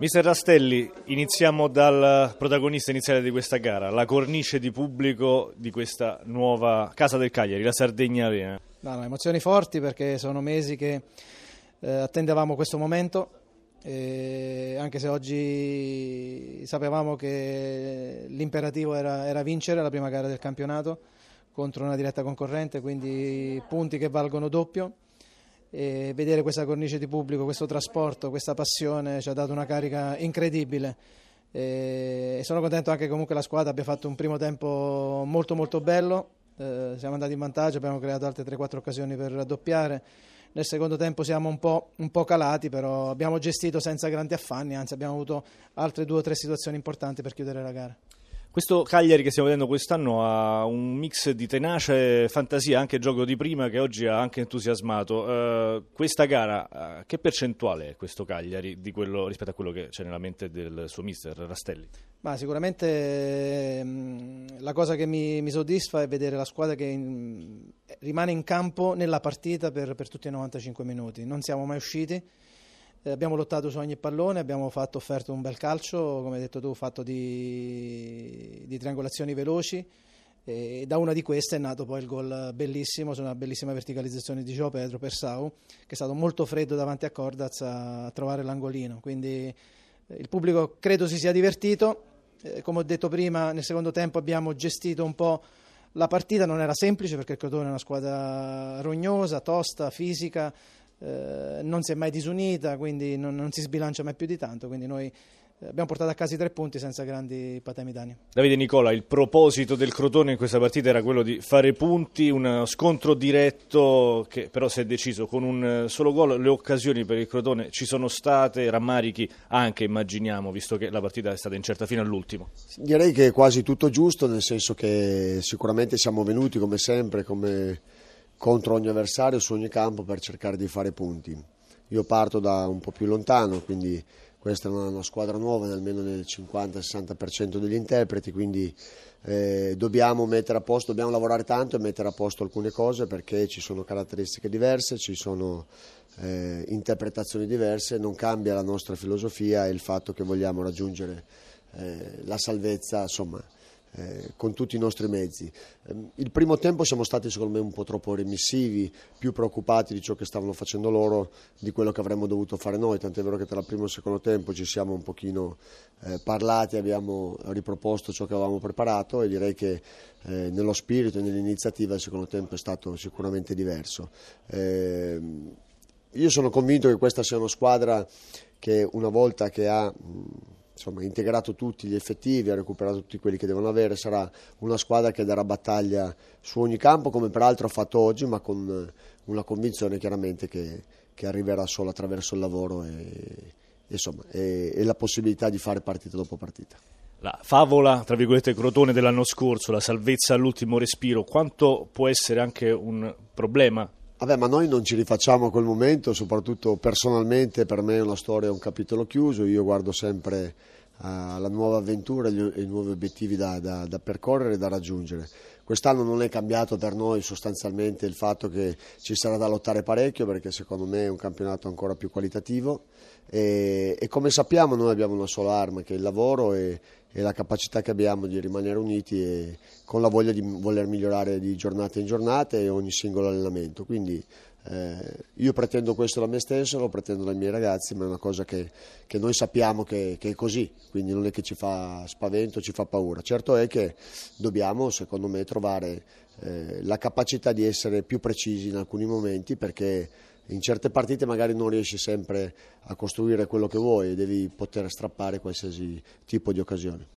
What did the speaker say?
Mister Rastelli, iniziamo dal protagonista iniziale di questa gara, la cornice di pubblico di questa nuova casa del Cagliari, la Sardegna Arena. No, no, emozioni forti perché sono mesi che eh, attendevamo questo momento, anche se oggi sapevamo che l'imperativo era, era vincere la prima gara del campionato contro una diretta concorrente, quindi punti che valgono doppio e vedere questa cornice di pubblico, questo trasporto, questa passione ci ha dato una carica incredibile. E sono contento anche che comunque la squadra abbia fatto un primo tempo molto molto bello, eh, siamo andati in vantaggio, abbiamo creato altre 3-4 occasioni per raddoppiare, nel secondo tempo siamo un po', un po', calati, però abbiamo gestito senza grandi affanni, anzi abbiamo avuto altre due o tre situazioni importanti per chiudere la gara. Questo Cagliari che stiamo vedendo quest'anno ha un mix di tenacia e fantasia, anche gioco di prima che oggi ha anche entusiasmato. Uh, questa gara, uh, che percentuale è questo Cagliari quello, rispetto a quello che c'è nella mente del suo mister Rastelli? Ma sicuramente mh, mm, la cosa che mi, mi, soddisfa è vedere la squadra che in, rimane in campo nella partita per, per tutti i 95 minuti. Non siamo mai usciti. Eh, abbiamo lottato su ogni pallone, abbiamo fatto offerto un bel calcio, come hai detto tu, fatto di, di triangolazioni veloci. E da una di queste è nato poi il gol bellissimo su una bellissima verticalizzazione di Gio Pedro per Sau che è stato molto freddo davanti a Cordaz a trovare l'angolino. Quindi eh, il pubblico credo si sia divertito. Eh, come ho detto prima nel secondo tempo abbiamo gestito un po' la partita. Non era semplice perché il Crotone è una squadra rognosa, tosta, fisica eh, non si è mai disunita, quindi non, non, si sbilancia mai più di tanto, quindi noi eh, abbiamo portato a casa i tre punti senza grandi patemi danni. Davide Nicola, il proposito del Crotone in questa partita era quello di fare punti, uno scontro diretto che però si è deciso con un solo gol, le occasioni per il Crotone ci sono state, rammarichi anche immaginiamo, visto che la partita è stata incerta fino all'ultimo. Direi che è quasi tutto giusto, nel senso che sicuramente siamo venuti come sempre, come contro ogni avversario su ogni campo per cercare di fare punti. Io parto da un po' più lontano, quindi questa è una, squadra nuova, almeno nel 50-60% degli interpreti, quindi eh, dobbiamo mettere a posto, dobbiamo lavorare tanto e mettere a posto alcune cose perché ci sono caratteristiche diverse, ci sono eh, interpretazioni diverse, non cambia la nostra filosofia e il fatto che vogliamo raggiungere eh, la salvezza, insomma eh, con tutti i nostri mezzi. Ehm, il primo tempo siamo stati secondo me un po' troppo remissivi, più preoccupati di ciò che stavano facendo loro di quello che avremmo dovuto fare noi, tant'è vero che tra il primo e il secondo tempo ci siamo un pochino eh, parlati, abbiamo riproposto ciò che avevamo preparato e direi che eh, nello spirito e nell'iniziativa il secondo tempo è stato sicuramente diverso. Ehm, io sono convinto che questa sia una squadra che una volta che ha insomma, integrato tutti gli effettivi, ha recuperato tutti quelli che devono avere, sarà una squadra che darà battaglia su ogni campo, come peraltro ha fatto oggi, ma con una convinzione chiaramente che, che arriverà solo attraverso il lavoro e, insomma, e, e la possibilità di fare partita dopo partita. La favola, tra virgolette, Crotone dell'anno scorso, la salvezza all'ultimo respiro, quanto può essere anche un problema Vabbè, ma noi non ci rifacciamo a quel momento, soprattutto personalmente per me è una storia, un capitolo chiuso, io guardo sempre alla uh, nuova avventura e ai nuovi obiettivi da, da, da percorrere e da raggiungere. Quest'anno non è cambiato per noi sostanzialmente il fatto che ci sarà da lottare parecchio perché secondo me è un campionato ancora più qualitativo e, e come sappiamo noi abbiamo una sola arma che è il lavoro e, e la capacità che abbiamo di rimanere uniti e con la voglia di voler migliorare di giornata in giornata e ogni singolo allenamento. Quindi eh, io pretendo questo da me stesso, lo pretendo dai miei ragazzi, ma è una cosa che, che noi sappiamo che, che, è così, quindi non è che ci fa spavento, ci fa paura. Certo è che dobbiamo, secondo me, trovare eh, la capacità di essere più precisi in alcuni momenti perché in certe partite magari non riesci sempre a costruire quello che vuoi e devi poter strappare qualsiasi tipo di occasione.